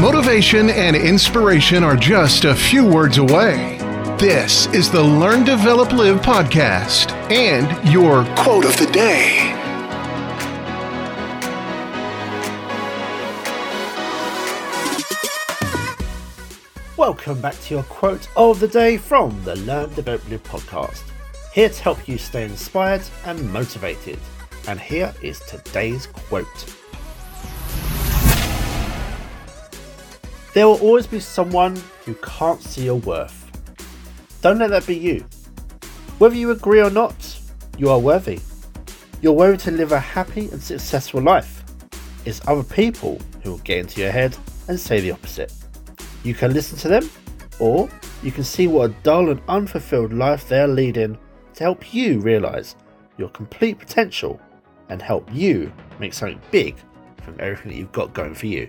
Motivation and inspiration are just a few words away. This is the Learn, Develop, Live podcast and your quote of the day. Welcome back to your quote of the day from the Learn, Develop, Live podcast. Here to help you stay inspired and motivated. And here is today's quote. There will always be someone who can't see your worth. Don't let that be you. Whether you agree or not, you are worthy. You're worthy to live a happy and successful life. It's other people who will get into your head and say the opposite. You can listen to them, or you can see what a dull and unfulfilled life they're leading to help you realize your complete potential and help you make something big from everything that you've got going for you.